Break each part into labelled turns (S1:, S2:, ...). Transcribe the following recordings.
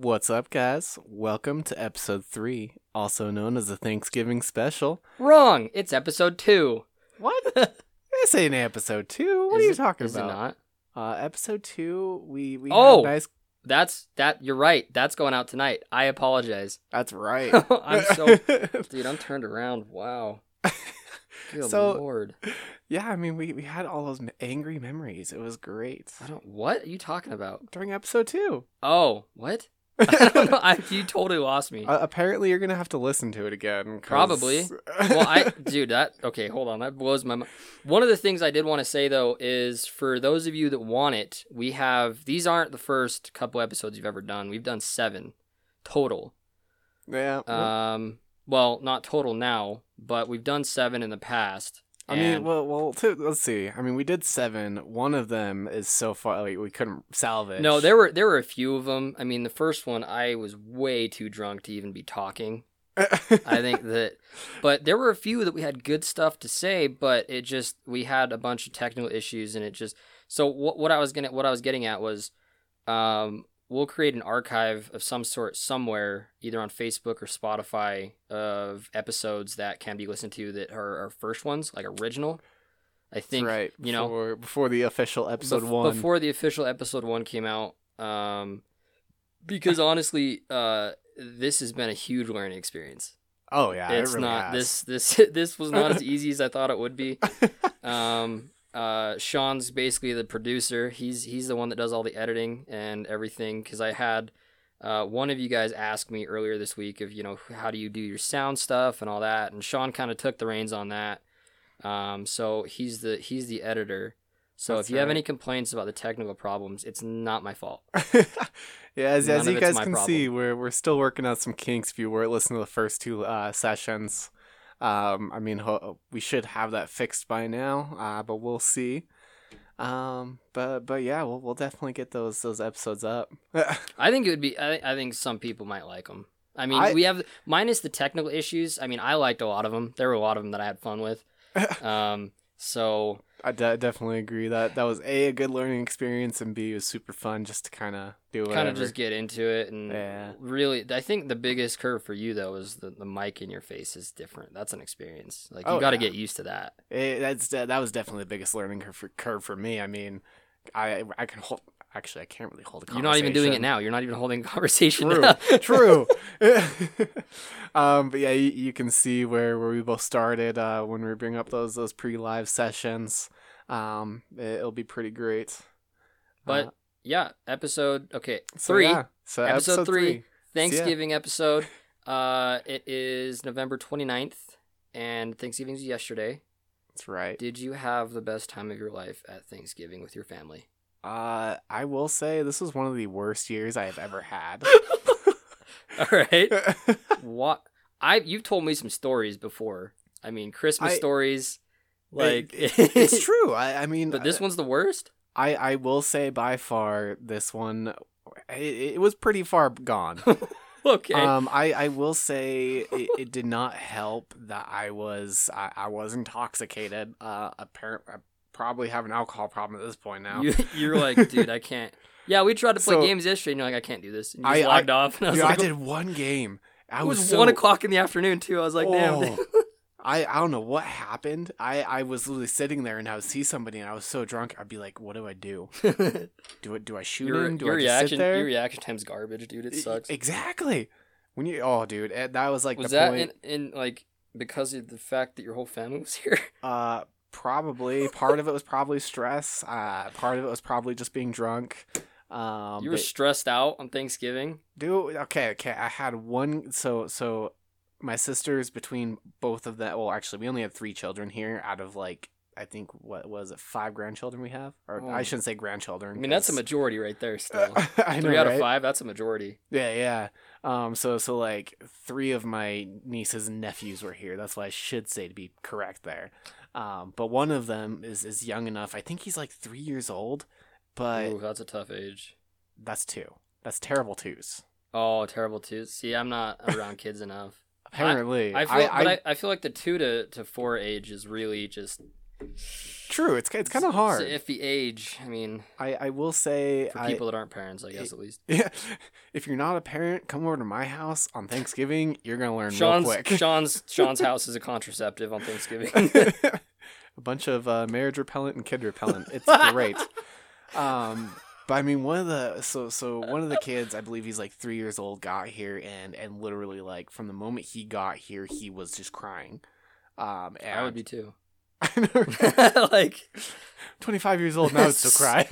S1: What's up, guys? Welcome to episode three, also known as the Thanksgiving special.
S2: Wrong. It's episode two.
S1: What? this ain't episode two. What
S2: Is
S1: are you
S2: it-
S1: talking
S2: is
S1: about?
S2: it not?
S1: Uh, episode two, we we
S2: Oh!
S1: nice.
S2: That's that. You're right. That's going out tonight. I apologize.
S1: That's right.
S2: I'm so dude. I'm turned around. Wow. Good
S1: So-
S2: lord.
S1: yeah. I mean, we we had all those angry memories. It was great
S2: I don't. What are you talking about?
S1: during episode two.
S2: Oh, what? I don't know. I, you totally lost me.
S1: Uh, apparently, you're gonna have to listen to it again. 'cause-
S2: Probably. well, I dude, that okay. Hold on, that blows my mind. One of the things I did want to say though is for those of you that want it, we have these aren't the first couple episodes you've ever done. We've done seven total.
S1: yeah.
S2: Um, well, not total now, but we've done seven in the past.
S1: I mean, well, well. Two, let's see. I mean, we did seven. One of them is so far like we couldn't salvage.
S2: no, there were there were a few of them. I mean, the first one I was way too drunk to even be talking. I think that, but there were a few that we had good stuff to say, but it just we had a bunch of technical issues, and it just so what what I was gonna what I was getting at was, um, we'll create an archive of some sort somewhere, either on Facebook or Spotify, of episodes that can be listened to that are our first ones, like original. I think
S1: right.
S2: you know
S1: before, before the official episode
S2: bef-
S1: one.
S2: before the official episode one came out um because honestly uh this has been a huge learning experience
S1: oh yeah, it
S2: it's
S1: really
S2: not
S1: has.
S2: this this this was not as easy as i thought it would be um uh sean's basically the producer. He's he's the one that does all the editing and everything because i had uh, one of you guys asked me earlier this week of you know how do you do your sound stuff and all that? And sean kind of took the reins on that. Um, so he's the he's the editor. So
S1: That's
S2: if you have any complaints about the technical problems it's not my fault.
S1: Yeah, as,
S2: None
S1: as you guys can
S2: problem.
S1: see, we're we're still working out some kinks. If you were listening to the first two uh, sessions, um, I mean, ho- we should have that fixed by now. Uh, but we'll see. Um, but but yeah, we'll we'll definitely get those those episodes up.
S2: I think it would be. I, I think some people might like them. I mean,
S1: I-
S2: we have minus the technical issues. I mean, I liked a lot of them. There were a lot of them that I had fun with. Um, so
S1: I de- definitely agree that that was a a good learning experience and b was super fun just to kind of do whatever.
S2: kind of just get into it and
S1: Yeah.
S2: really. I think the biggest curve for you though is the the mic in your face is different. That's an experience. Like you
S1: Oh,
S2: got to
S1: yeah.
S2: get used to that.
S1: It, that's that was definitely the biggest learning curve for, curve for me. I mean, I I can hold. Actually, I can't really hold a conversation.
S2: You're not even doing it now. You're not even holding a conversation.
S1: True, true. um, but yeah, you, you can see where, where we both started uh, when we bring up those those pre live sessions. Um, it, will be pretty great.
S2: But
S1: Uh,
S2: yeah, episode okay
S1: so
S2: three.
S1: yeah, so
S2: episode
S1: episode,
S2: three.
S1: three.
S2: Thanksgiving episode. Uh, it is November 29th, and Thanksgiving's yesterday.
S1: That's right.
S2: Did you have the best time of your life at Thanksgiving with your family?
S1: Uh, I will say this was one of the worst years I have ever had.
S2: All right. what I you've told me some stories before. I mean, Christmas
S1: I-
S2: stories. Like
S1: It- it's true. I, I mean,
S2: but this one's the worst.
S1: I, I will say by far this one, it, it was pretty far gone.
S2: Okay.
S1: Um, I, I will say it, it did not help that I was I, I was intoxicated. Uh, apparently, I probably have an alcohol problem at this point now.
S2: you you're like, dude, I can't. Yeah, we tried to play
S1: So-
S2: games yesterday, and you're like, I can't do this. And you
S1: I-
S2: just
S1: I-
S2: logged off, and I
S1: Dude, I did one game. I
S2: it was,
S1: was, so,
S2: one o'clock in the afternoon too. I was like, damn.
S1: Oh. I, I don't know what happened. I, I was literally sitting there and I would see somebody and I was so drunk. I'd be like, "What do I do? Do it? Do I shoot
S2: your
S1: him? Do
S2: your
S1: I
S2: reaction,
S1: sit there?"
S2: your reaction time's garbage, dude. It sucks.
S1: Exactly. When you oh dude, eh, that was like
S2: was
S1: the
S2: that
S1: point.
S2: in, in like because of the fact that your whole family was here?
S1: Uh, probably part of it was probably stress. Uh, part of it was probably just being drunk. Um,
S2: you were
S1: but-
S2: stressed out on Thanksgiving.
S1: dude. Okay, okay. I had one. So so, my sisters between both of them. Well, actually, we only had three children here out of like I think what was it five grandchildren we have, or
S2: Oh.
S1: I shouldn't say grandchildren.
S2: I mean, that's a majority right there. Still,
S1: I know,
S2: three out
S1: right?
S2: of five. That's a majority.
S1: Yeah, yeah. Um, so so like three of my nieces and nephews were here. That's what I should say to be correct there. Um, but one of them is is young enough. I think he's like three years old, but
S2: Ooh, that's a tough age.
S1: that's two. That's terrible twos.
S2: Oh, terrible twos. See, I'm not around kids enough.
S1: Apparently,
S2: I feel, but I, I feel like the two to, to four age is really just
S1: True, it's it's kind of hard.
S2: It's an iffy age. I mean,
S1: I I will say
S2: for
S1: I,
S2: people that aren't parents, I guess at least.
S1: Yeah, if you're not a parent, come over to my house on Thanksgiving. You're gonna learn
S2: Sean's
S1: real quick.
S2: Sean's Sean's house is a contraceptive on Thanksgiving.
S1: A bunch of uh, marriage repellent and kid repellent. It's great. um, but I mean, one of the so so one of the kids, I believe he's like three years old, got here and and literally like from the moment he got here, he was just crying. Um, and
S2: I would be too.
S1: I know,
S2: like,
S1: 25 years old now, still cry.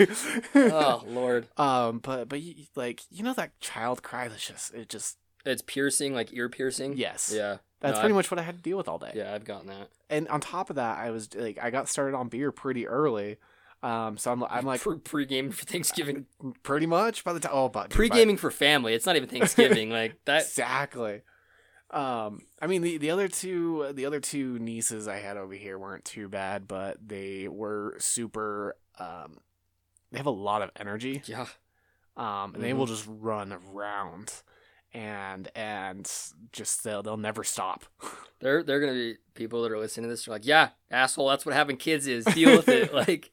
S2: oh lord,
S1: Um, but but you, like you know that child cry that's just it just
S2: it's piercing, like ear piercing.
S1: yes
S2: Yeah.
S1: That's
S2: No,
S1: pretty
S2: I've-
S1: much what I had to deal with all day.
S2: Yeah, I've gotten that.
S1: And on top of that, I was like I got started on beer pretty early. Um, so I'm I'm like
S2: Pre- pre-gaming for Thanksgiving.
S1: pretty much by the time oh but
S2: Pre-gaming for family. It's not even Thanksgiving. like that.
S1: exactly. Um, I mean the the other two the other two nieces I had over here weren't too bad, but they were super. Um, they have a lot of energy.
S2: Yeah.
S1: um, and they
S2: Mhm.
S1: will just run around and and just they'll they'll never stop.
S2: They're they're gonna be people that are listening to this. They're like, yeah, asshole. That's what having kids is. Deal with it. Like,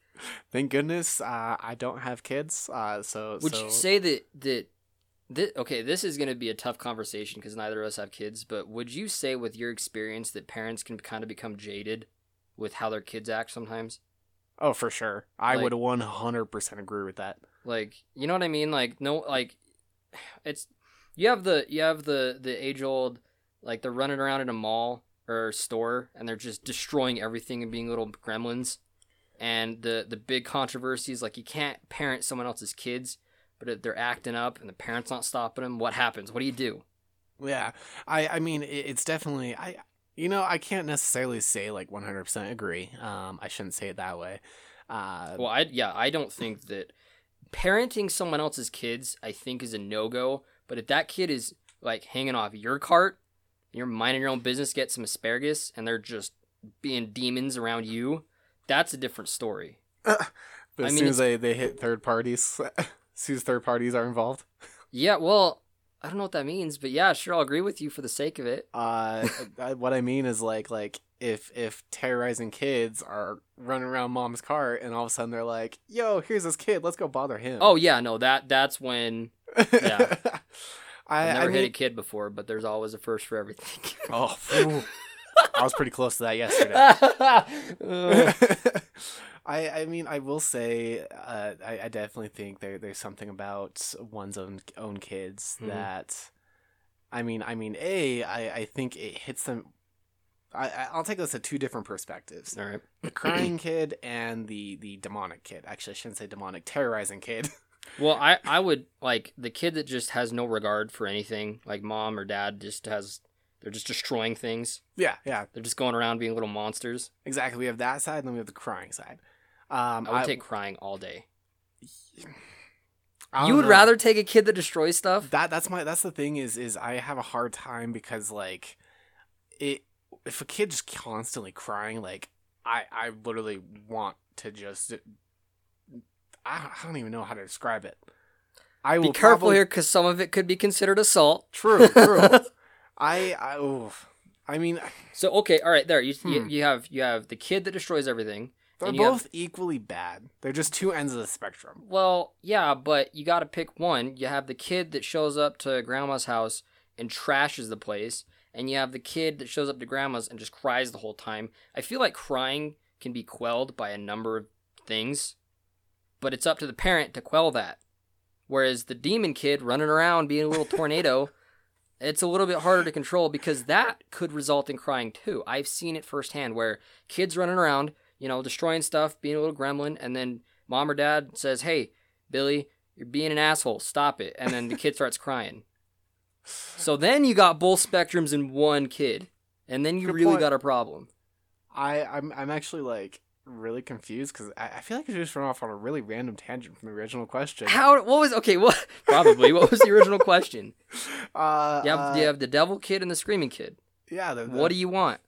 S1: Thank goodness uh, I don't have kids. Uh, so
S2: would
S1: so
S2: you say that that that okay? This is gonna be a tough conversation because neither of us have kids. But would you say, with your experience, that parents can kind of become jaded with how their kids act sometimes?
S1: oh for sure I
S2: Like-
S1: would one hundred percent agree with that.
S2: Like, you know what I mean? Like, no, like, it's you have the you have the the age old like they're running around in a mall or store and they're just destroying everything and being little gremlins. And the the big controversy is like you can't parent someone else's kids, but if they're acting up and the parents not stopping them, what happens? What do you do?
S1: Yeah, I I mean it's definitely I you know I can't necessarily say like one hundred percent agree. Um, I shouldn't say it that way. Uh,
S2: Well, I yeah, I don't think that parenting someone else's kids I think is a no go. But if that kid is like hanging off your cart, you're minding your own business, get some asparagus, and they're just being demons around you, that's a different story.
S1: but
S2: I
S1: as
S2: mean,
S1: soon as they they hit third parties, as soon as third parties are involved.
S2: Yeah, well, I don't know what that means, but yeah, sure, I'll agree with you for the sake of it.
S1: Uh, I- what I mean is like like if if terrorizing kids are running around mom's cart and all of a sudden they're like, "Yo, here's this kid, let's go bother him."
S2: Oh yeah, no, that that's when yeah.
S1: I,
S2: I've
S1: I
S2: never hit a kid before, but there's always a first for everything.
S1: oh. I was pretty close to that yesterday. I I mean I will say uh, I I definitely think there there's something about one's own own kids
S2: Mhm.
S1: that I mean I mean a I I think it hits them. I I- I'll take this at two different perspectives:
S2: All right.
S1: the crying kid and the the demonic kid. Actually, I shouldn't say demonic, terrorizing kid.
S2: Well, I I would like the kid that just has no regard for anything, like mom or dad just has they're just destroying things.
S1: yeah, yeah,
S2: They're just going around being little monsters.
S1: exactly. We have that side, and then we have the crying side. Um,
S2: I would take crying all day. You would
S1: know.
S2: rather take a kid that destroys stuff?
S1: that that's my that's the thing is is I have a hard time because like it if a kid just constantly crying like I I literally want to just I, don't even know how to describe it. I will Be
S2: careful
S1: probably-
S2: here because some of it could be considered assault.
S1: True, true. I I oof. I mean
S2: So okay, all right, there you, you
S1: Hmm.
S2: you have you have the kid that destroys everything.
S1: they're
S2: you have-
S1: both equally bad. They're just two ends of the spectrum.
S2: Well, yeah, but you got to pick one. You have the kid that shows up to grandma's house and trashes the place, and you have the kid that shows up to grandma's and just cries the whole time. I feel like crying can be quelled by a number of things, but it's up to the parent to quell that. Whereas the demon kid running around being a little tornado, it's a little bit harder to control because that could result in crying too. I've seen it firsthand where kids running around, you know, destroying stuff, being a little gremlin, and then mom or dad says, "Hey, Billy, you're being an asshole. Stop it." And then the kid starts crying. So then you got both spectrums in one kid, and then you
S1: Good
S2: really
S1: point.
S2: got a problem.
S1: I I'm I'm actually like really confused because I, I feel like I just ran off on a really random tangent from the original question.
S2: How? What was okay? What? Probably. What was the original question?
S1: Uh,
S2: You have,
S1: uh,
S2: you have the devil kid and the screaming kid.
S1: yeah. The, the,
S2: What do you want?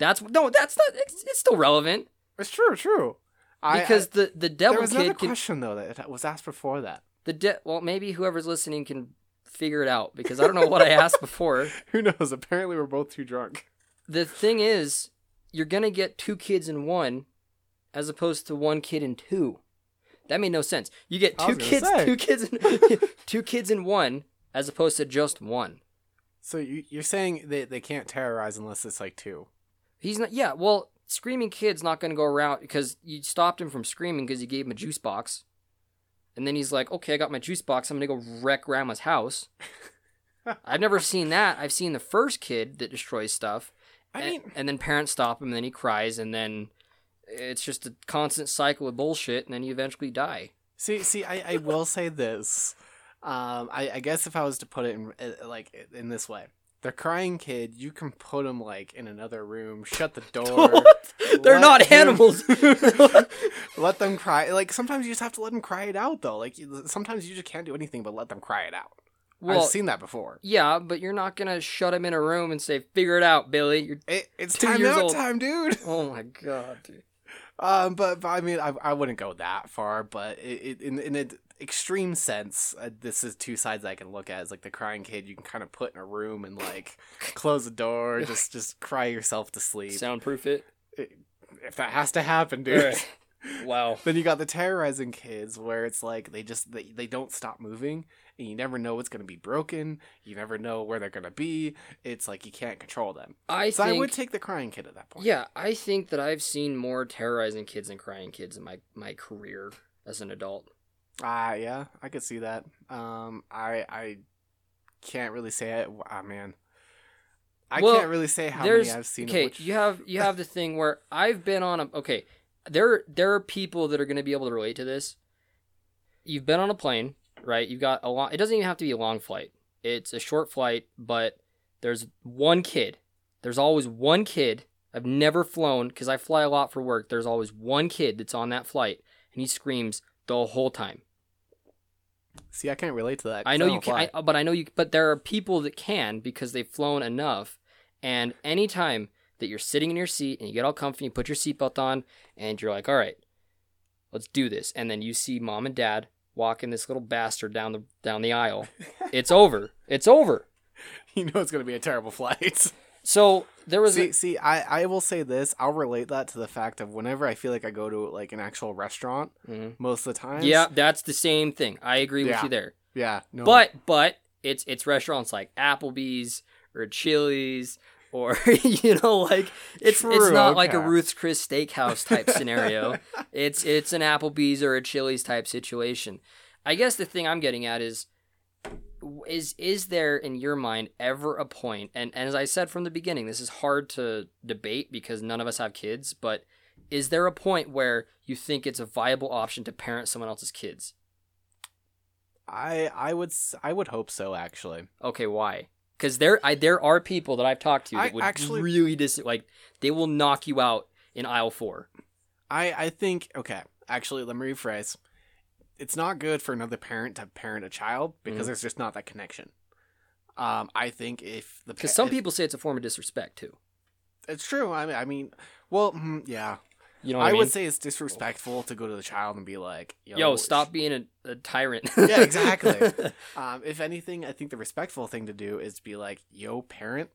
S2: That's no. That's not. It's, it's still relevant
S1: It's true, true. I-
S2: because
S1: I,
S2: the the
S1: there
S2: devil
S1: was another
S2: kid can
S1: question though that was asked before that.
S2: the de- well maybe whoever's listening can figure it out because I don't know what I asked before.
S1: Who knows? Apparently, we're both too drunk.
S2: the thing is, you're gonna get two kids in one, as opposed to one kid and two. That made no sense. You get two kids,
S1: say.
S2: two kids, in, two kids in one, as opposed to just one.
S1: So you, you're saying they, they can't terrorize unless it's like two.
S2: He's not. Yeah, well, screaming kid's not going to go around because you stopped him from screaming because you gave him a juice box, and then he's like, "Okay, I got my juice box. I'm going to go wreck grandma's house." I've never seen that. I've seen the first kid that destroys stuff,
S1: I
S2: and,
S1: mean,
S2: and then parents stop him, and then he cries, and then it's just a constant cycle of bullshit, and then you eventually die.
S1: see, see, I, I will say this. Um, I, I guess if I was to put it in uh, like in this way, the crying kid, you can put him like in another room, shut the door.
S2: They're not
S1: him-
S2: animals.
S1: let them cry. Like sometimes you just have to let them cry it out, though. Like sometimes you just can't do anything but let them cry it out.
S2: well,
S1: I've seen that before.
S2: yeah, but you're not gonna shut him in a room and say, "Figure it out, Billy." You're
S1: It, it's time out
S2: old.
S1: time, dude.
S2: oh my god, dude.
S1: Um, but, but I mean, I, I wouldn't go that far. But it, it, in in an extreme sense, uh, this is two sides I can look at. Is like the crying kid, you can kind of put in a room and like close the door, just just cry yourself to sleep.
S2: Soundproof it.
S1: if that has to happen, dude.
S2: Wow.
S1: Then you got the terrorizing kids where it's like they just they, they don't stop moving and you never know what's going to be broken. You never know where they're going to be. It's like you can't control them.
S2: I
S1: So
S2: think
S1: I would take the crying kid at that point.
S2: Yeah, I think that I've seen more terrorizing kids and crying kids in my my career as an adult.
S1: Ah, yeah, I could see that. Um I I can't really say it. Ah, man. I
S2: Well,
S1: can't really say how many I've seen.
S2: okay.
S1: which...
S2: You have you have the thing where I've been on a okay. There there are people that are going to be able to relate to this. You've been on a plane, right? You've got a long. It doesn't even have to be a long flight. It's a short flight, but there's one kid. There's always one kid. I've never flown because I fly a lot for work. There's always one kid that's on that flight, and he screams the whole time.
S1: See, I can't relate to that.
S2: I know you
S1: don't
S2: can. I, but I know you. But there are people that can because they've flown enough. And anytime that you're sitting in your seat and you get all comfy, you put your seatbelt on, and you're like, "All right, let's do this." And then you see mom and dad walking this little bastard down the down the aisle. it's over. It's over.
S1: you know it's going to be a terrible flight.
S2: So there was.
S1: see,
S2: a,
S1: see, I, I will say this. I'll relate that to the fact of whenever I feel like I go to like an actual restaurant,
S2: Mhm.
S1: most of the time.
S2: yeah, that's the same thing. I agree with
S1: Yeah.
S2: you there.
S1: yeah. No,
S2: But but it's it's restaurants like Applebee's or Chili's or you know like it's it's
S1: True,
S2: not like a. Ruth's Chris Steakhouse type scenario. It's it's an Applebee's or a Chili's type situation. I guess the thing I'm getting at is is is there in your mind ever a point and, and as I said from the beginning this is hard to debate because none of us have kids but is there a point where you think it's a viable option to parent someone else's kids?
S1: I I would I would hope so actually.
S2: Okay, why? Because there, I there are people that I've talked to that
S1: I
S2: would
S1: actually-
S2: really dis like they will knock you out in aisle four.
S1: I I think okay. Actually, let me rephrase. It's not good for another parent to parent a child because
S2: Mhm.
S1: there's just not that connection. Um, I think if the
S2: Because
S1: pa-
S2: some
S1: if-
S2: people say it's a form of disrespect too.
S1: it's true. I mean, I mean, well, mm, yeah.
S2: You know what I,
S1: I
S2: mean?
S1: would say it's disrespectful to go to the child and be like, "Yo,
S2: Yo, stop being a, a tyrant.
S1: Yeah, exactly. Um, if anything, I think the respectful thing to do is be like, "Yo, parent,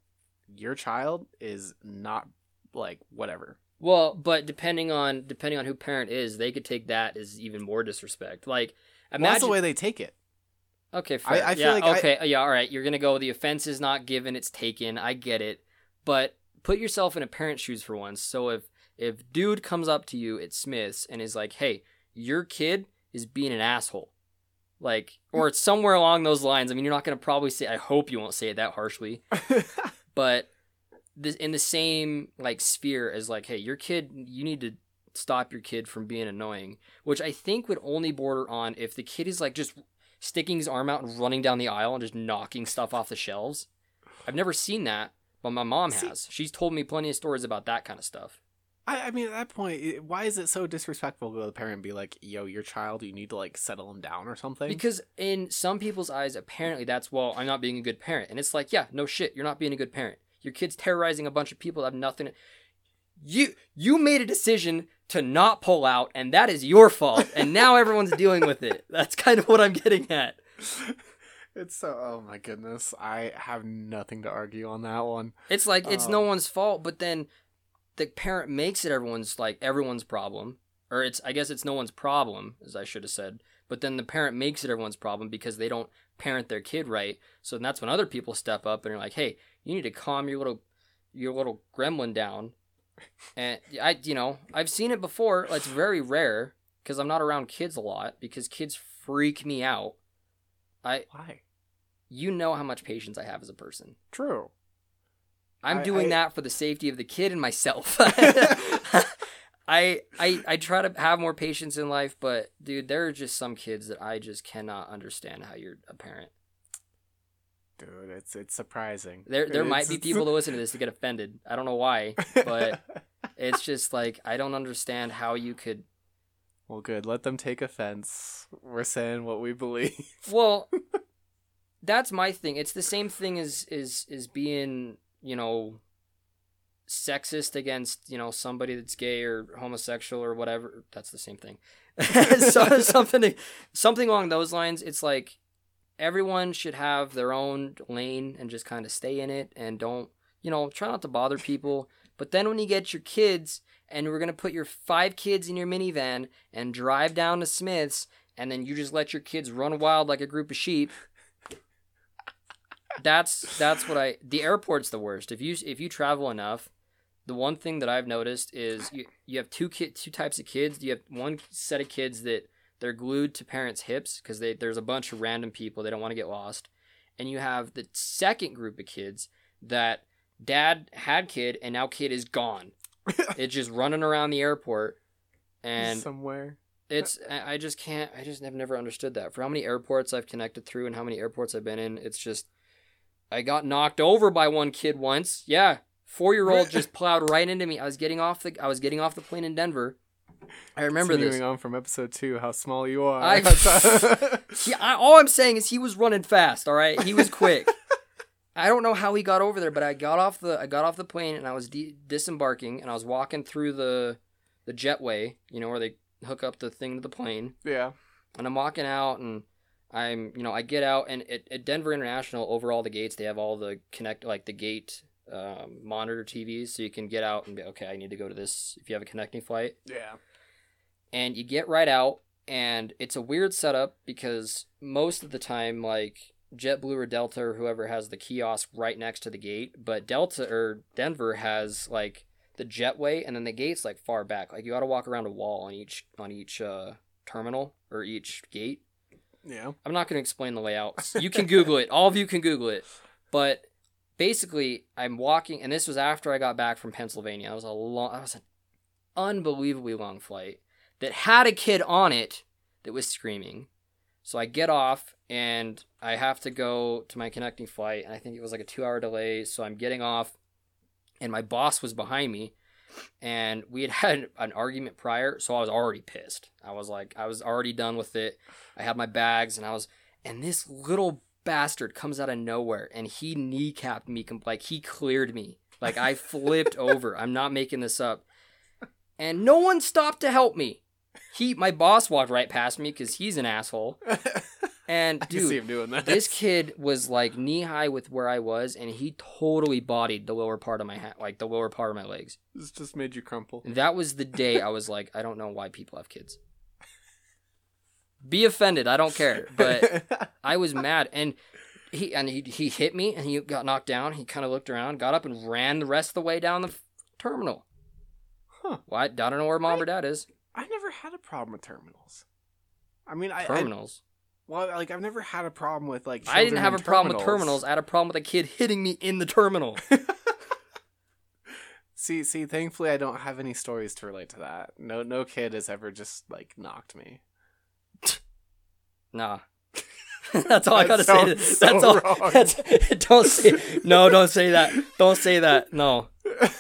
S1: your child is not like whatever."
S2: well, but depending on depending on who parent is, they could take that as even more disrespect. Like
S1: Well,
S2: imagine.
S1: that's the way they take it.
S2: Okay,
S1: I-
S2: fair.
S1: I feel
S2: yeah,
S1: like I-
S2: okay, yeah, all right. You're gonna go. The offense is not given; it's taken. I get it, but put yourself in a parent's shoes for once. So if if dude comes up to you at Smith's and is like, "Hey, your kid is being an asshole," like, or it's somewhere along those lines. I mean, you're not gonna probably say. I hope you won't say it that harshly, but this in the same like sphere as like, "Hey, your kid, you need to." Stop your kid from being annoying, which I think would only border on if the kid is like just sticking his arm out and running down the aisle and just knocking stuff off the shelves. I've never seen that, but my mom
S1: See-
S2: has. She's told me plenty of stories about that kind of stuff.
S1: I, I mean, at that point, why is it so disrespectful to the parent and be like, "Yo, your child, you need to like settle him down or something"?
S2: Because in some people's eyes, apparently that's, well, I'm not being a good parent. And it's like, yeah, no shit, you're not being a good parent. Your kid's terrorizing a bunch of people that have nothing. You you made a decision to not pull out, and that is your fault. And now everyone's dealing with it. That's kind of what I'm getting at.
S1: it's so. Oh my goodness, I have nothing to argue on that one.
S2: It's like it's no
S1: Um,
S2: one's fault, but then the parent makes it everyone's like everyone's problem. or it's I guess it's no one's problem, as I should have said. But then the parent makes it everyone's problem because they don't parent their kid right. So that's when other people step up and are like, "Hey, you need to calm your little your little gremlin down." And I, you know, I've seen it before. It's very rare because I'm not around kids a lot because kids freak me out. I,
S1: Why?
S2: you know how much patience I have as a person.
S1: True.
S2: I'm
S1: I-
S2: doing
S1: I-
S2: that for the safety of the kid and myself. I, I I try to have more patience in life, but dude, there are just some kids that I just cannot understand how you're a parent.
S1: Dude, it's it's surprising.
S2: There there might be people that listen to this to get offended. I don't know why. but- It's just like I don't understand how you could.
S1: well, good. Let them take offense. We're saying what we believe.
S2: Well, that's my thing. It's the same thing as is is being you know sexist against you know somebody that's gay or homosexual or whatever. That's the same thing. so something something along those lines. It's like everyone should have their own lane and just kind of stay in it and don't you know try not to bother people. But then when you get your kids and we're gonna put your five kids in your minivan and drive down to Smith's and then you just let your kids run wild like a group of sheep. That's that's what I. The airport's the worst. If you if you travel enough, the one thing that I've noticed is you you have two kid two types of kids. You have one set of kids that they're glued to parents' hips because they there's a bunch of random people they don't want to get lost, and you have the second group of kids that dad had kid and now kid is gone. it's just running around the airport, and
S1: somewhere.
S2: it's I I just can't I just have never understood that. For how many airports I've connected through and how many airports I've been in, it's just I got knocked over by one kid once. Yeah. Four year old just plowed right into me. I was getting off the I was getting off the plane in Denver. I remember
S1: Continuing
S2: this.
S1: on from episode two, how small you are.
S2: I- He, I, all I'm saying is he was running fast. All right, he was quick. I don't know how he got over there, but I got off the I got off the plane and I was de- disembarking and I was walking through the the jetway, you know, where they hook up the thing to the plane
S1: yeah.
S2: and I'm walking out and I'm you know I get out and at, at Denver International over all the gates they have all the connect like the gate um, monitor TVs so you can get out and be okay I need to go to this if you have a connecting flight.
S1: Yeah.
S2: and you get right out and it's a weird setup because most of the time like JetBlue or Delta or whoever has the kiosk right next to the gate but Delta or Denver has like the jetway and then the gate's like far back. Like you got to walk around a wall on each on each uh, terminal or each gate
S1: Yeah.
S2: I'm not going to explain the layout. You can Google it. All of you can Google it. But basically, I'm walking, and this was after I got back from Pennsylvania. That was a long, that was an unbelievably long flight that had a kid on it that was screaming. So I get off, and I have to go to my connecting flight, and I think it was like a two-hour delay. So I'm getting off, and my boss was behind me, and we had had an argument prior, so I was already pissed. I was like, I was already done with it. I had my bags and I was, and this little bastard comes out of nowhere and he kneecapped me, like he cleared me. Like I flipped over. I'm not making this up. And no one stopped to help me. He, my boss walked right past me because he's an asshole. And
S1: I can see
S2: dude,
S1: him doing that.
S2: this kid was like knee high with where I was, and he totally bodied the lower part of my hat, like the lower part of my legs.
S1: This just made you crumple.
S2: That was the day I was like, I don't know why people have kids. Be offended, I don't care. But I was mad, and he and he, he hit me, and he got knocked down. He kind of looked around, got up, and ran the rest of the way down the f- terminal.
S1: Huh.
S2: Well, I, I don't know where mom or dad is.
S1: I never had a problem with terminals. I mean, I, I
S2: Terminals.
S1: Well, like I've never had a problem with like.
S2: I, didn't have a problem with terminals. I had a problem with a kid hitting me in the terminal.
S1: See, see, thankfully I don't have any stories to relate to that. No, no kid has ever just like knocked me.
S2: Nah. that's all I gotta say. To,
S1: sounds
S2: that's all.
S1: wrong.
S2: That's don't say. No, don't say that. Don't say that. No,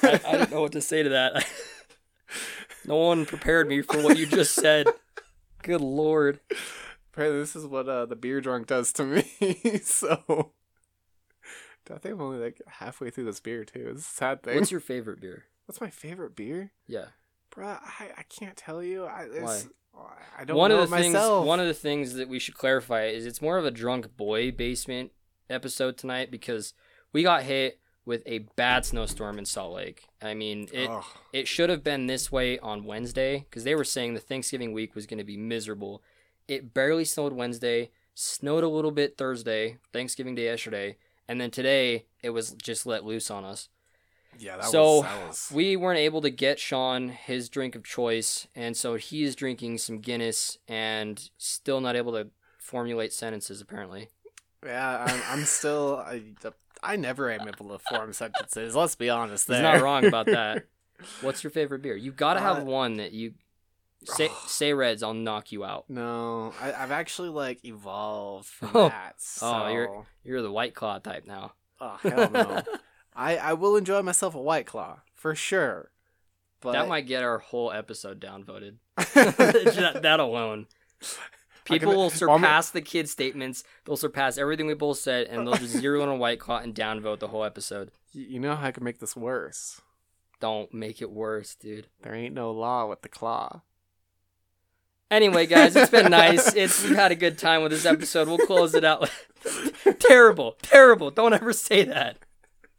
S2: I, I don't know what to say to that. no one prepared me for what you just said. Good lord.
S1: Apparently, this is what uh, the beer drunk does to me. so, I think I'm only like halfway through this beer too. It's a sad thing.
S2: What's your favorite beer?
S1: What's my favorite beer,
S2: Yeah.
S1: Bruh, I, I can't tell you. I, it's, I don't
S2: one
S1: know
S2: of the things.
S1: myself.
S2: One of the things that we should clarify is it's more of a drunk boy basement episode tonight because we got hit. with a bad snowstorm in Salt Lake. I mean, it
S1: Ugh.
S2: it should have been this way on Wednesday because they were saying the Thanksgiving week was going to be miserable. It barely snowed Wednesday, snowed a little bit Thursday, Thanksgiving Day yesterday, and then today it was just let loose on us.
S1: Yeah, that
S2: so
S1: was, that was
S2: we weren't able to get Sean his drink of choice, and so he is drinking some Guinness and still not able to formulate sentences apparently.
S1: yeah. I'm, I'm still I, I never am able to form sentences. Let's be honest. There.
S2: He's not wrong about that. What's your favorite beer? You've got to have
S1: Uh,
S2: one that you say. Say Reds, I'll knock you out.
S1: No, I, I've actually like evolved from
S2: Oh.
S1: that. So,
S2: Oh, you're- You're the White Claw type now.
S1: oh hell no. I I will enjoy myself a white claw for sure. But
S2: That might get our whole episode downvoted. that, that alone. People
S1: can-
S2: will surpass the kid statements. They'll surpass everything we both said, and they'll just zero in a white claw and downvote the whole episode.
S1: You know how I can make this worse.
S2: Don't make it worse, dude.
S1: There ain't no law with the claw.
S2: Anyway, guys, it's been nice. It's we've had a good time with this episode. We'll close it out. terrible, terrible. Don't ever say that.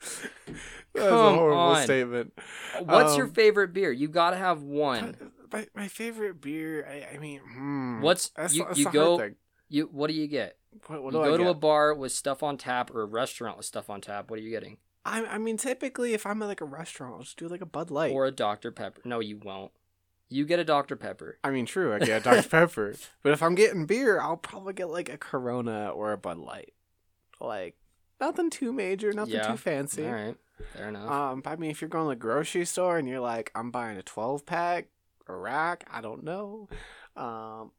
S1: That was
S2: Come
S1: a horrible
S2: on.
S1: statement.
S2: What's your
S1: Um,
S2: favorite beer? You gotta have one.
S1: My, my favorite beer. I, I mean, hmm,
S2: What's-
S1: that's,
S2: you-
S1: that's
S2: you go- You what do you get?
S1: What, what
S2: you go to a bar with stuff on tap or a restaurant with stuff on tap. What are you getting?
S1: I, I mean, typically, if I'm at like a restaurant, I'll just do like a Bud Light.
S2: Or a Dr Pepper? No, you won't. You get a Dr Pepper.
S1: I mean, true, I get a Dr Pepper, but if I'm getting beer, I'll probably get like a Corona or a Bud Light. Like nothing too major, nothing
S2: Yeah.
S1: too fancy.
S2: All right, fair enough.
S1: Um, I mean, if you're going to the grocery store and you're like, I'm buying a 12 pack, a rack, I don't know. Um,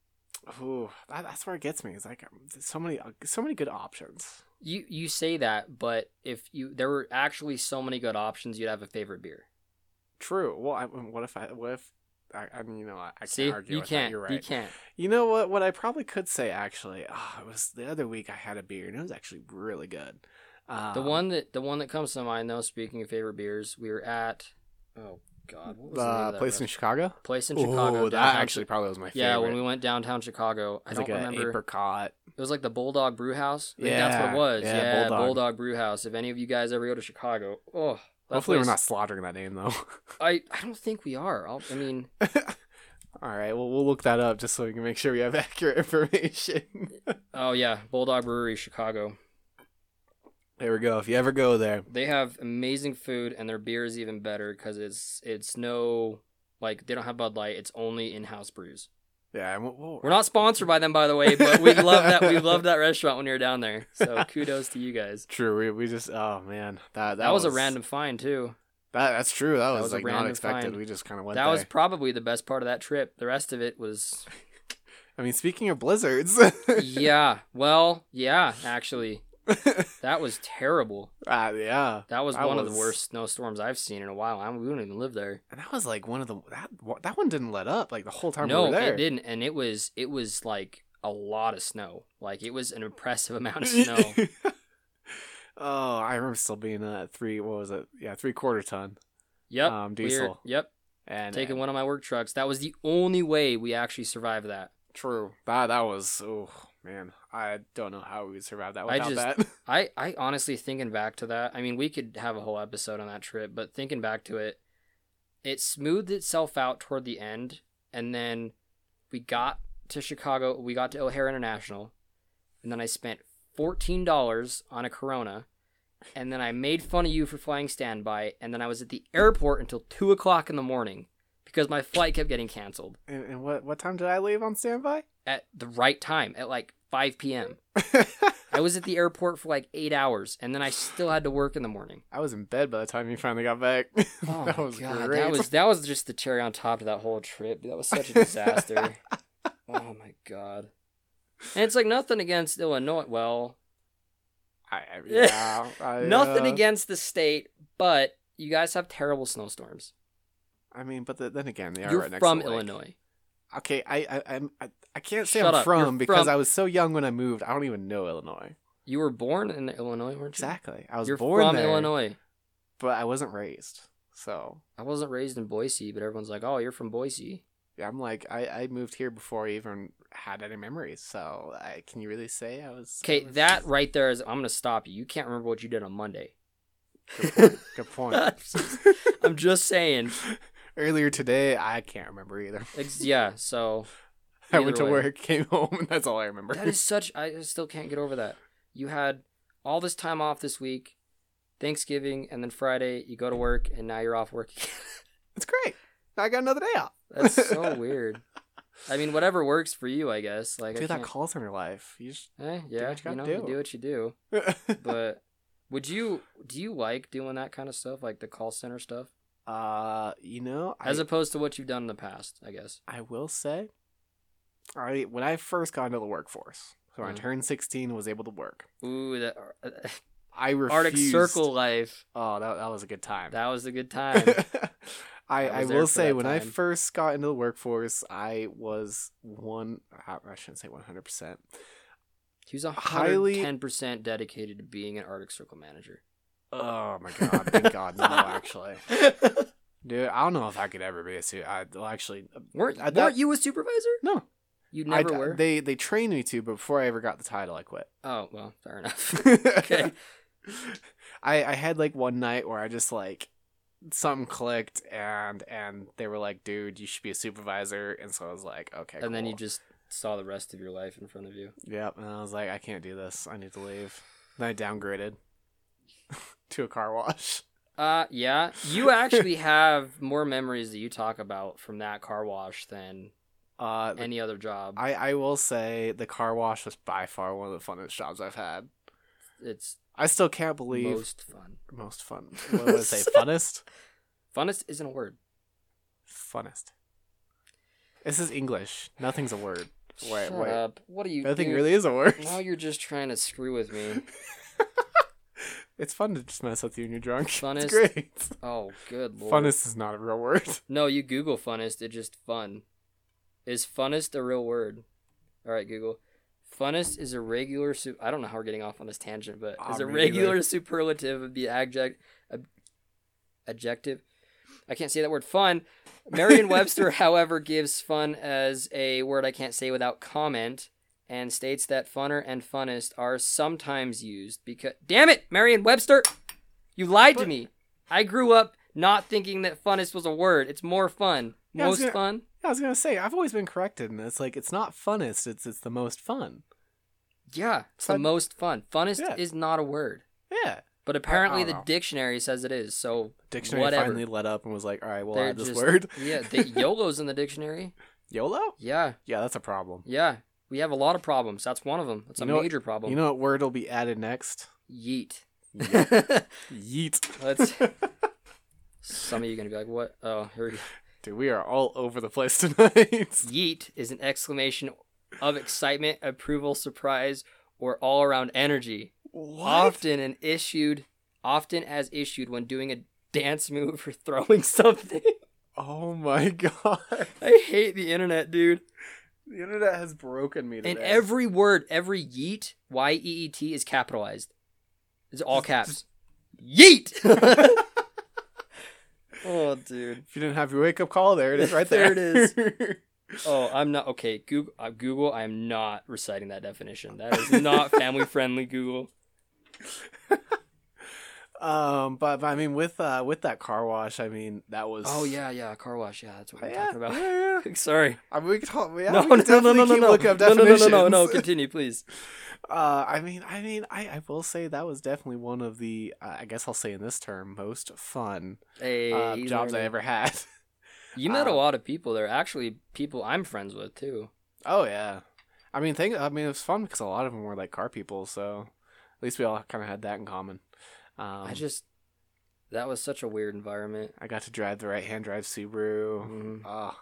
S1: ooh, that, that's where it gets me. It's like um, so many, uh, so many good options.
S2: you you say that, but if you there were actually so many good options, you'd have a favorite beer.
S1: True. Well, I, what if I, what if, I, I mean, you know, I, I
S2: See,
S1: can't argue
S2: you
S1: with
S2: can't.
S1: You're right.
S2: You can't.
S1: You know what? What I probably could say actually, oh, it was the other week I had a beer and it was actually really good. Um,
S2: The one that the one that comes to mind though, speaking of favorite beers, we were at oh god, what was the name
S1: uh,
S2: of that
S1: place in? Chicago.
S2: place in Chicago.
S1: That actually
S2: Chi-
S1: probably was my favorite.
S2: yeah, when we went downtown Chicago, I
S1: It was
S2: don't
S1: like
S2: remember.
S1: apricot.
S2: It was like the Bulldog Brew House. Think that's what it was.
S1: yeah,
S2: Yeah,
S1: Bulldog.
S2: Bulldog. Brew House. If any of you guys ever go to Chicago, oh, that
S1: Hopefully, we're not slaughtering that name though.
S2: I I don't think we are. I'll, I mean,
S1: All right, well, we'll look that up just so we can make sure we have accurate information.
S2: oh yeah, Bulldog Brewery, Chicago.
S1: there we go. If you ever go there,
S2: They have amazing food, and their beer is even better because it's it's no like they don't have Bud Light. It's only in-house brews.
S1: Yeah, and we'll, we'll-
S2: We're not sponsored by them, by the way, but we love that. We love that restaurant when were down there. So kudos to you guys.
S1: true. We, we just oh man, that that,
S2: That, was, a random find too.
S1: That that's true. That, was,
S2: was a
S1: like not expected.
S2: find.
S1: We just kind of went
S2: That
S1: there.
S2: was probably the best part of that trip. The rest of it was
S1: I mean, speaking of blizzards,
S2: yeah. Well, yeah, actually, that was terrible.
S1: uh, yeah,
S2: That was
S1: That
S2: one of the worst snowstorms I've seen in a while. I, we don't even live there.
S1: and that was like one of the that that one didn't let up like the whole time
S2: no,
S1: we were there.
S2: it didn't, and it was it was like a lot of snow. Like it was an impressive amount of snow.
S1: oh, I remember still being at three. What was it? Yeah, three quarter ton.
S2: Yep.
S1: Um, diesel.
S2: yep.
S1: And
S2: Taking
S1: and-
S2: one of my work trucks. That was the only way we actually survived that.
S1: True. That that was. Oh man, I don't know how we would survive that
S2: I
S1: without
S2: just-
S1: that.
S2: I, I honestly thinking back to that. I mean, we could have a whole episode on that trip, but thinking back to it, it smoothed itself out toward the end, and then we got to Chicago. We got to O'Hare International, and then I spent fourteen dollars on a Corona, and then I made fun of you for flying standby, and then I was at the airport until two o'clock in the morning because my flight kept getting canceled
S1: and, and what what time did I leave on standby?
S2: at the right time at like five p.m. I was at the airport for like eight hours, and then I still had to work in the morning.
S1: I was in bed by the time you finally got back.
S2: Oh
S1: that was
S2: god,
S1: great.
S2: that was that was just the cherry on top of that whole trip. That was such a disaster. oh my god. And it's like nothing against Illinois. Well,
S1: I, I, yeah, I,
S2: nothing
S1: uh,
S2: against the state, but you guys have terrible snowstorms.
S1: I mean, but the, then again, they are
S2: You're
S1: right next
S2: from
S1: to.
S2: Illinois.
S1: Okay, I I I'm, I, I can't say
S2: Shut
S1: I'm
S2: up, you're
S1: from because
S2: from-
S1: I was so young when I moved. I don't even know Illinois.
S2: You were born in Illinois, weren't you?
S1: Exactly. I was
S2: You're
S1: born
S2: from
S1: there,
S2: Illinois.
S1: but I wasn't raised. So
S2: I wasn't raised in Boise, but everyone's like, "Oh, you're from Boise."
S1: yeah, I'm like I, I moved here before I even had any memories. So I, can you really say I was? I
S2: Okay,
S1: was-
S2: that right there is. I'm gonna stop you. You can't remember what you did on Monday.
S1: Good point.
S2: I'm just saying.
S1: Earlier today, I can't remember either.
S2: Ex- yeah, so
S1: I went to
S2: way.
S1: work, came home, and that's all I remember.
S2: that is such. I still can't get over that. You had all this time off this week, Thanksgiving, and then Friday you go to work, and now you're off work. again.
S1: it's great. I got another day off.
S2: That's so weird. I mean, whatever works for you, I guess. Like, I
S1: Dude, that
S2: can't-
S1: call center life. You just...
S2: eh, yeah,
S1: what you
S2: you, know,
S1: do.
S2: you do what you do. But would you? Do you like doing that kind of stuff, like the call center stuff,
S1: uh, you know, I,
S2: as opposed to what you've done in the past? I guess.
S1: I will say, I when I first got into the workforce, so when I
S2: mm.
S1: turned sixteen, was able to work.
S2: Ooh, that uh, uh,
S1: I refused.
S2: Arctic Circle life.
S1: Oh, that that was a good time.
S2: That was a good time.
S1: I,
S2: I
S1: I will say when I first got into the workforce, I was one. I shouldn't say one hundred percent.
S2: He was a
S1: Highly-
S2: ten percent dedicated to being an Arctic Circle manager.
S1: Oh my god! Thank God, no. Actually, dude, I don't know if I could ever be a suit. I well, actually uh,
S2: weren't
S1: I thought-
S2: weren't you a supervisor?
S1: no.
S2: You
S1: I,
S2: never were.
S1: They they trained me to, but before I ever got the title, I quit.
S2: oh well, fair enough. Okay.
S1: I I had like one night where I just like something clicked and and they were like, dude, you should be a supervisor, and so I was like, okay,
S2: and then you just saw the rest of your life in front of you.
S1: Yep, and I was like, I can't do this. I need to leave. Then I downgraded to a car wash.
S2: Uh, yeah. You actually have more memories that you talk about from that car wash than
S1: Uh, the-
S2: any other job.
S1: I I will say the car wash was by far one of the funnest jobs I've had.
S2: It's
S1: I still can't believe
S2: most fun.
S1: most fun. What would I say? Funnest.
S2: Funnest isn't a word.
S1: Funnest. This is English. Nothing's a word. Wait,
S2: Shut
S1: wait.
S2: up. What are you?
S1: Nothing
S2: dude?
S1: really is a word.
S2: Now you're just trying to screw with me.
S1: It's fun to just mess with you when you're drunk.
S2: Funnest.
S1: It's great.
S2: Oh, good lord.
S1: Funnest is not a real word.
S2: No, you Google funnest. It's just fun. Is funnest a real word? All right, Google. Funnest is a regular. Su- I don't know how we're getting off on this tangent, but is
S1: Ah,
S2: a regular superlative of the adject, ab- adjective. I can't say that word. Fun. Merriam-Webster, however, gives fun as a word I can't say without comment, and states that funner and funnest are sometimes used because. Damn it, Merriam-Webster! You lied to me. I grew up not thinking that funnest was a word. It's more fun.
S1: Yeah,
S2: Most
S1: gonna-
S2: fun.
S1: I was gonna say I've always been corrected, and it's like it's not funnest. It's it's the most fun.
S2: Yeah, it's the most fun. Funnest
S1: Yeah.
S2: is not a word,
S1: Yeah.
S2: but apparently the
S1: know.
S2: dictionary says it is. So
S1: Dictionary
S2: Whatever.
S1: finally let up and was like, all right, we'll
S2: they're
S1: add this
S2: just
S1: word.
S2: yeah. The, YOLO's in the dictionary.
S1: YOLO.
S2: Yeah,
S1: Yeah, that's a problem.
S2: yeah. We have a lot of problems. That's one of them. That's
S1: You
S2: a
S1: know what-
S2: major problem.
S1: You know what word will be added next?
S2: Yeet.
S1: Yeet.
S2: Let's. Some of you are gonna be like, "What? Oh, here we go."
S1: Dude, we are all over the place tonight.
S2: Yeet is an exclamation of excitement, approval, surprise, or all-around energy.
S1: what?
S2: Often an issued, often as issued when doing a dance move or throwing something.
S1: Oh my god.
S2: I hate the internet, dude.
S1: The internet has broken me today.
S2: And every word, every yeet, Y E E T, is capitalized. It's all caps. Yeet! oh, dude.
S1: if you didn't have your wake up call, there it is right
S2: There
S1: there.
S2: it is. Oh, I'm not. Okay, Google, uh, Google, I am not reciting that definition. That is not family friendly, Google.
S1: Um, but, but I mean, with uh, with that car wash, I mean, that was.
S2: Oh, yeah, yeah, car wash. Yeah, that's what we're
S1: yeah,
S2: talking about.
S1: yeah, yeah.
S2: Sorry.
S1: I mean, we could talk. Yeah,
S2: no,
S1: we
S2: no, no, no, no, no, no. no, no, no, no. Continue, please.
S1: Uh, I mean, I mean, I, I will say that was definitely one of the, uh, I guess I'll say in this term, most fun
S2: Hey,
S1: uh, jobs I ever had.
S2: You met a
S1: um,
S2: lot of people there. Actually, people I'm friends with too.
S1: oh yeah, I mean, think. I mean, it was fun because a lot of them were like car people, so at least we all kind of had that in common. Um,
S2: I just that was such a weird environment.
S1: I got to drive the right hand drive Subaru.
S2: Mhm.
S1: Oh,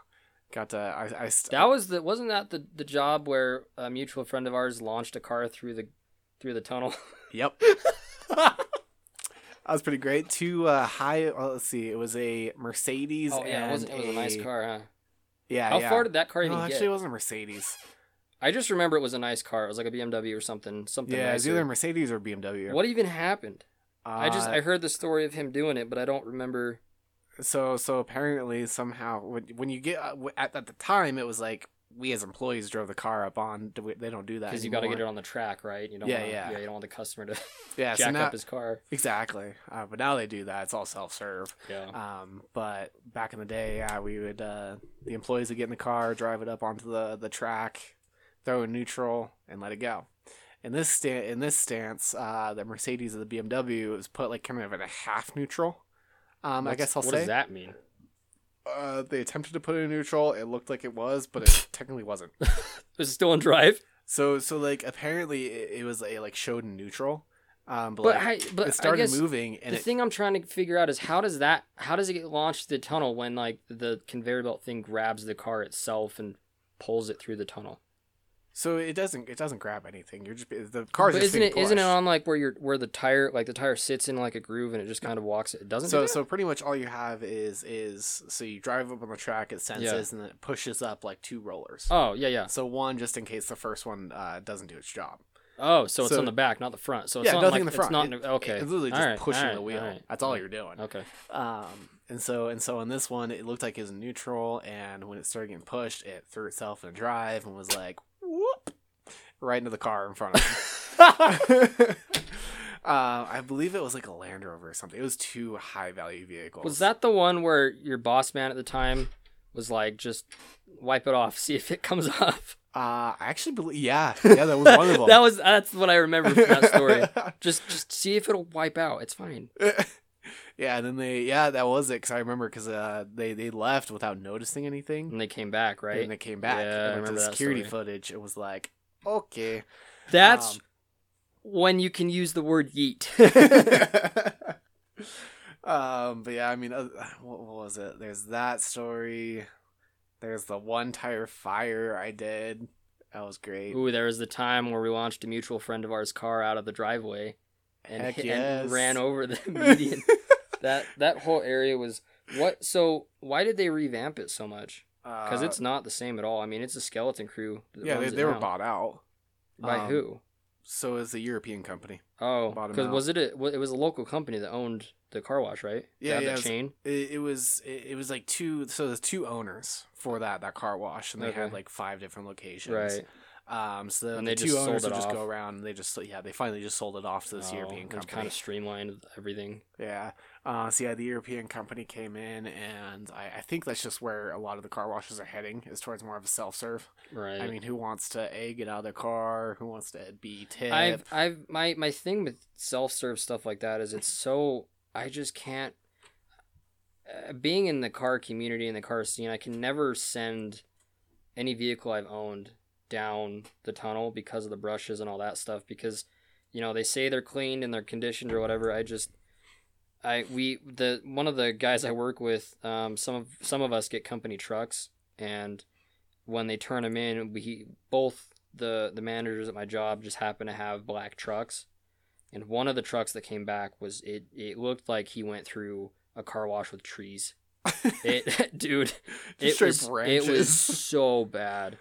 S1: got to. I, I st-
S2: That was the wasn't that the the job where a mutual friend of ours launched a car through the through the tunnel.
S1: Yep. That was pretty great. Two uh, high. Well, let's see. It was a Mercedes.
S2: oh yeah, it was, it was a nice car, huh?
S1: Yeah.
S2: How
S1: yeah.
S2: far did that car even
S1: actually,
S2: get?
S1: it wasn't a Mercedes.
S2: I just remember it was a nice car. It was like a BMW or something. Something.
S1: Yeah, it was either a Mercedes or BMW.
S2: What even happened? I just
S1: Uh,
S2: I heard the story of him doing it, but I don't remember.
S1: so so apparently somehow when when you get uh, at at the time it was like we as employees drove the car up on. They don't do that
S2: Because you got to get it on the track, right? You don't
S1: Yeah,
S2: wanna,
S1: yeah.
S2: yeah. You don't want the customer to
S1: Yeah, so
S2: jack
S1: now,
S2: up his car.
S1: exactly. Uh, but now they do that. It's all self serve.
S2: Yeah.
S1: Um, but back in the day, yeah, we would uh, the employees would get in the car, drive it up onto the the track, throw in neutral, and let it go. In this sta- in this stance, uh, the Mercedes or the BMW was put like kind of in a half neutral. Um, I guess I'll
S2: what
S1: say
S2: does that mean?
S1: uh, they attempted to put it in neutral. It looked like it was, but it technically wasn't.
S2: It was still in drive?
S1: So so like apparently it, it was a like showed in neutral. Um, but,
S2: But
S1: like,
S2: I, but
S1: it started moving and
S2: the
S1: it,
S2: thing I'm trying to figure out is how does that how does it get launched the tunnel when like the conveyor belt thing grabs the car itself and pulls it through the tunnel?
S1: So it doesn't it doesn't grab anything. You're just the car's
S2: But isn't it isn't it on like where you're where the tire like the tire sits in like a groove and it just kind of walks it doesn't
S1: So
S2: do
S1: so pretty much all you have is is so you drive up on the track, it senses and then it pushes up like two rollers.
S2: oh yeah yeah
S1: So one just in case the first one uh, doesn't do its job.
S2: oh so it's on the back not the front so it's
S1: yeah,
S2: not
S1: nothing
S2: like,
S1: in the front.
S2: it's not
S1: It-
S2: okay
S1: it's literally just
S2: Alright,
S1: pushing
S2: alright,
S1: the wheel. That's all you're doing.
S2: okay
S1: Um, and so and so in this one, it looked like it was neutral, and when it started getting pushed, it threw itself in a drive and was like right into the car in front of him. uh, I believe it was like a Land Rover or something. It was two high value vehicles.
S2: was that the one where your boss man at the time was like just wipe it off see if it comes off
S1: Uh, I actually believe. Yeah, yeah, that was one of them.
S2: that was that's what I remember from that story just just see if it'll wipe out it's fine
S1: yeah, and then they yeah that was it because I remember because uh they they left without noticing anything.
S2: and they came back right
S1: And they came back.
S2: Yeah,
S1: and with
S2: remember
S1: the
S2: that
S1: security
S2: story.
S1: footage. It was like, okay.
S2: that's
S1: Um,
S2: when you can use the word yeet
S1: um, but yeah, I mean, uh, what, what was it? There's that story. There's the one tire fire I did. That was great.
S2: Ooh, there was the time where we launched a mutual friend of ours car out of the driveway and,
S1: Heck
S2: hit,
S1: yes.
S2: and ran over the median. that that whole area was what? So why did they revamp it so much? Because
S1: Uh,
S2: it's not the same at all. I mean, it's a skeleton crew.
S1: Yeah, they, they were
S2: now.
S1: bought out.
S2: by
S1: um,
S2: who?
S1: So is the European company.
S2: Oh, because was it a it was a local company that owned the car wash, right?
S1: Yeah, yeah,
S2: the
S1: it was-
S2: chain.
S1: It, it was it, it was like two. So there's two owners for that that car wash, and they
S2: Okay.
S1: had like five different locations.
S2: Right.
S1: Um. So the,
S2: And
S1: the
S2: they
S1: two
S2: just
S1: owners would just go around. And they just yeah they finally just sold it off to this
S2: Oh,
S1: European company.
S2: kind of streamlined everything.
S1: Yeah. Uh, so yeah, the European company came in, and I, I think that's just where a lot of the car washes are heading is towards more of a self serve.
S2: Right.
S1: I mean, who wants to a get out of the car? Who wants to b tip?
S2: I've I've my my thing with self serve stuff like that is it's so I just can't. Uh, being in the car community and the car scene, I can never send any vehicle I've owned down the tunnel because of the brushes and all that stuff. Because you know they say they're cleaned and they're conditioned or whatever. I just I we the one of the guys I work with, um, some of some of us get company trucks, and when they turn them in, we both the the managers at my job just happen to have black trucks, and one of the trucks that came back was it. It looked like he went through a car wash with trees. It, dude, it was it was so bad.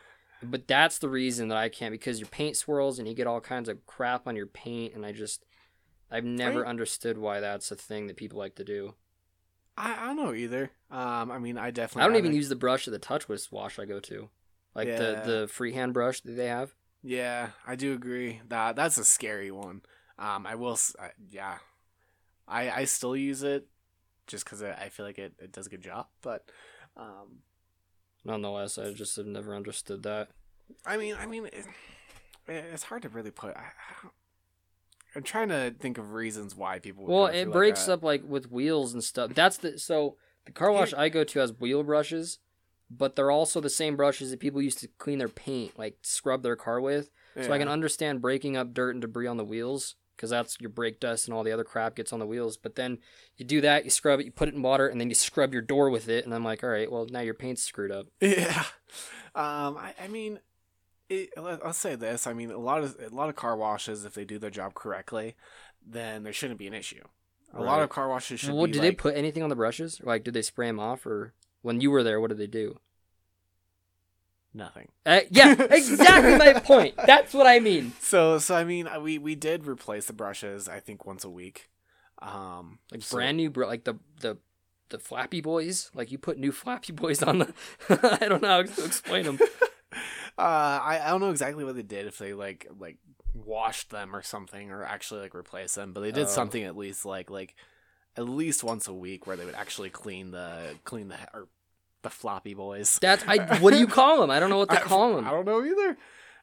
S2: But that's the reason that I can't because your paint swirls and you get all kinds of crap on your paint, and I just I've never
S1: I-
S2: understood why that's a thing that people like to do.
S1: I, I don't know either. Um, I mean, I definitely.
S2: I don't even use the brush of the touchless wash I go to, like
S1: Yeah.
S2: the the freehand brush that they have.
S1: Yeah, I do agree. That that's a scary one. Um, I will. yeah, I I still use it just because I, I feel like it, it does a good job. But um,
S2: Nonetheless, I just have never understood that.
S1: I mean, I mean, it, it's hard to really put. I, I'm trying to think of reasons why people. Would
S2: Well, it
S1: like
S2: breaks
S1: that.
S2: up like with wheels and stuff. That's the so the car wash I go to has wheel brushes, but they're also the same brushes that people used to clean their paint, like scrub their car with. So I can understand breaking up dirt and debris on the wheels because that's your brake dust and all the other crap gets on the wheels. But then you do that, you scrub it, you put it in water, and then you scrub your door with it. And I'm like, all right, well now your paint's screwed up.
S1: Yeah. Um, I, I mean, it, let, us say this. I mean, a lot of a lot of car washes, if they do their job correctly, then there shouldn't be an issue. A lot of car washes should
S2: Well, did they put anything on the brushes? Like, did they spray them off, or when you were there, what did they do?
S1: Nothing.
S2: Uh, yeah, exactly my point. That's what I mean.
S1: So, so I mean, we we did replace the brushes. I think once a week. Um,
S2: Like
S1: so-
S2: brand new, bro. Like the the the Flappy Boys. Like you put new Flappy Boys on the. I don't know how to explain them.
S1: Uh, I, I don't know exactly what they did if they like like washed them or something or actually like replace them, but they did
S2: Oh.
S1: something at least like like at least once a week where they would actually clean the clean the or the floppy boys.
S2: That's I. What do you call them? I don't know what to call them.
S1: I don't know either.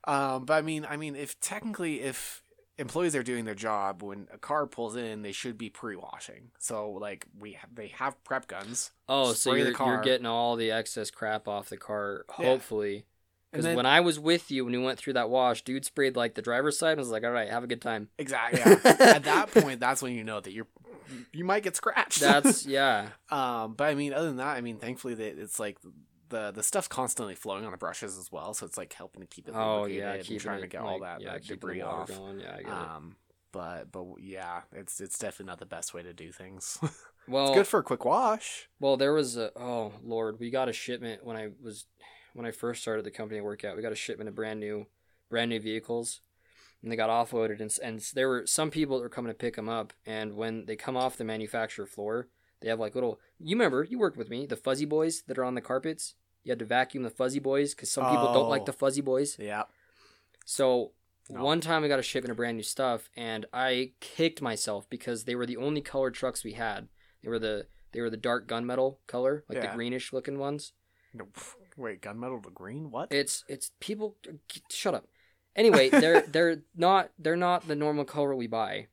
S1: Um, but I mean, I mean, if technically, if employees are doing their job when a car pulls in, they should be pre-washing. So like we have, they have prep guns.
S2: Oh, so you're, you're getting all the excess crap off the car, hopefully.
S1: And
S2: Because when I was with you, when we went through that wash, dude sprayed like the driver's side and was like, all right, have a good time.
S1: Exactly. Yeah. At that point, that's when you know that you're you might get scratched.
S2: That's, yeah.
S1: um. But I mean, other than that, I mean, thankfully that it's like the the stuff's constantly flowing on the brushes as well, so it's like helping to keep it
S2: Oh, yeah.
S1: and
S2: Keeping
S1: trying to
S2: it,
S1: get all that,
S2: yeah,
S1: that debris off.
S2: Going. Yeah, I get it.
S1: Um. But but yeah, it's it's definitely not the best way to do things.
S2: Well,
S1: it's good for a quick wash.
S2: Well, there was a oh lord, we got a shipment when I was when I first started the company I work at. We got a shipment of brand new, brand new vehicles, and they got offloaded. And and there were some people that were coming to pick them up. And when they come off the manufacturer floor, they have like little. You remember you worked with me, the fuzzy boys that are on the carpets. You had to vacuum the fuzzy boys because some people don't like
S1: Oh.
S2: the fuzzy boys.
S1: Yeah.
S2: So
S1: No.
S2: one time I got a shipment of brand new stuff, and I kicked myself because they were the only colored trucks we had. They were the they were the dark gunmetal color, like
S1: Yeah.
S2: the greenish looking ones.
S1: No, wait, gunmetal to green? What?
S2: It's it's people shut up. Anyway, they're they're not they're not the normal color we buy.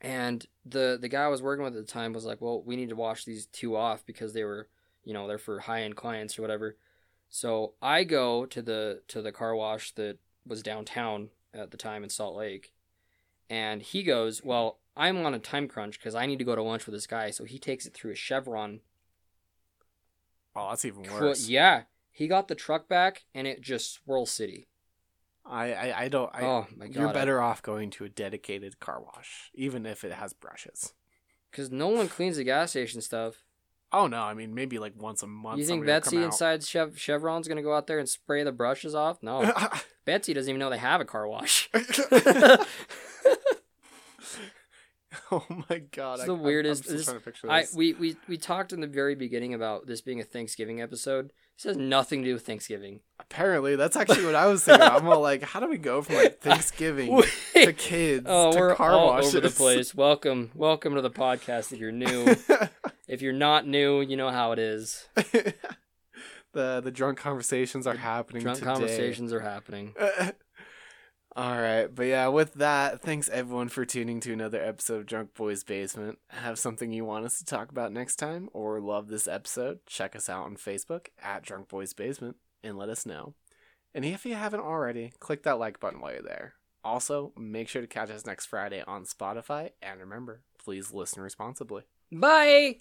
S2: And the the guy I was working with at the time was like, "Well, we need to wash these two off because they were, you know, they're for high end clients or whatever." So I go to the to the car wash that was downtown at the time in Salt Lake, and he goes, "Well, I'm on a time crunch because I need to go to lunch with this guy." So he takes it through a Chevron
S1: oh, that's even worse.
S2: yeah, he got the truck back, and it just swirl city.
S1: I, I, I don't. I,
S2: oh my god!
S1: you're better off going to a dedicated car wash, even if it has brushes.
S2: because no one cleans the gas station stuff.
S1: Oh no, I mean maybe like once a month.
S2: you think Betsy inside Chev- Chevron's gonna go out there and spray the brushes off? No, Betsy doesn't even know they have a car wash.
S1: oh my god!
S2: It's the weirdest-
S1: I'm
S2: this-
S1: trying to picture
S2: I we, we we talked in the very beginning about this being a Thanksgiving episode. This has nothing to do with Thanksgiving.
S1: Apparently, that's actually what I was thinking. I'm all like, how do we go from like Thanksgiving to kids
S2: oh,
S1: to
S2: we're
S1: car
S2: all
S1: washes?
S2: over the place. Welcome, welcome to the podcast. If you're new, if you're not new, you know how it is.
S1: the the drunk conversations are happening.
S2: Drunk
S1: today.
S2: conversations are happening.
S1: All right, but yeah, with that, thanks everyone for tuning to another episode of Drunk Boys Basement. Have something you want us to talk about next time or love this episode? Check us out on Facebook at Drunk Boys Basement and let us know. And if you haven't already, click that like button while you're there. Also, make sure to catch us next Friday on Spotify and remember, please listen responsibly.
S2: Bye.